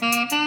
Mm-hmm.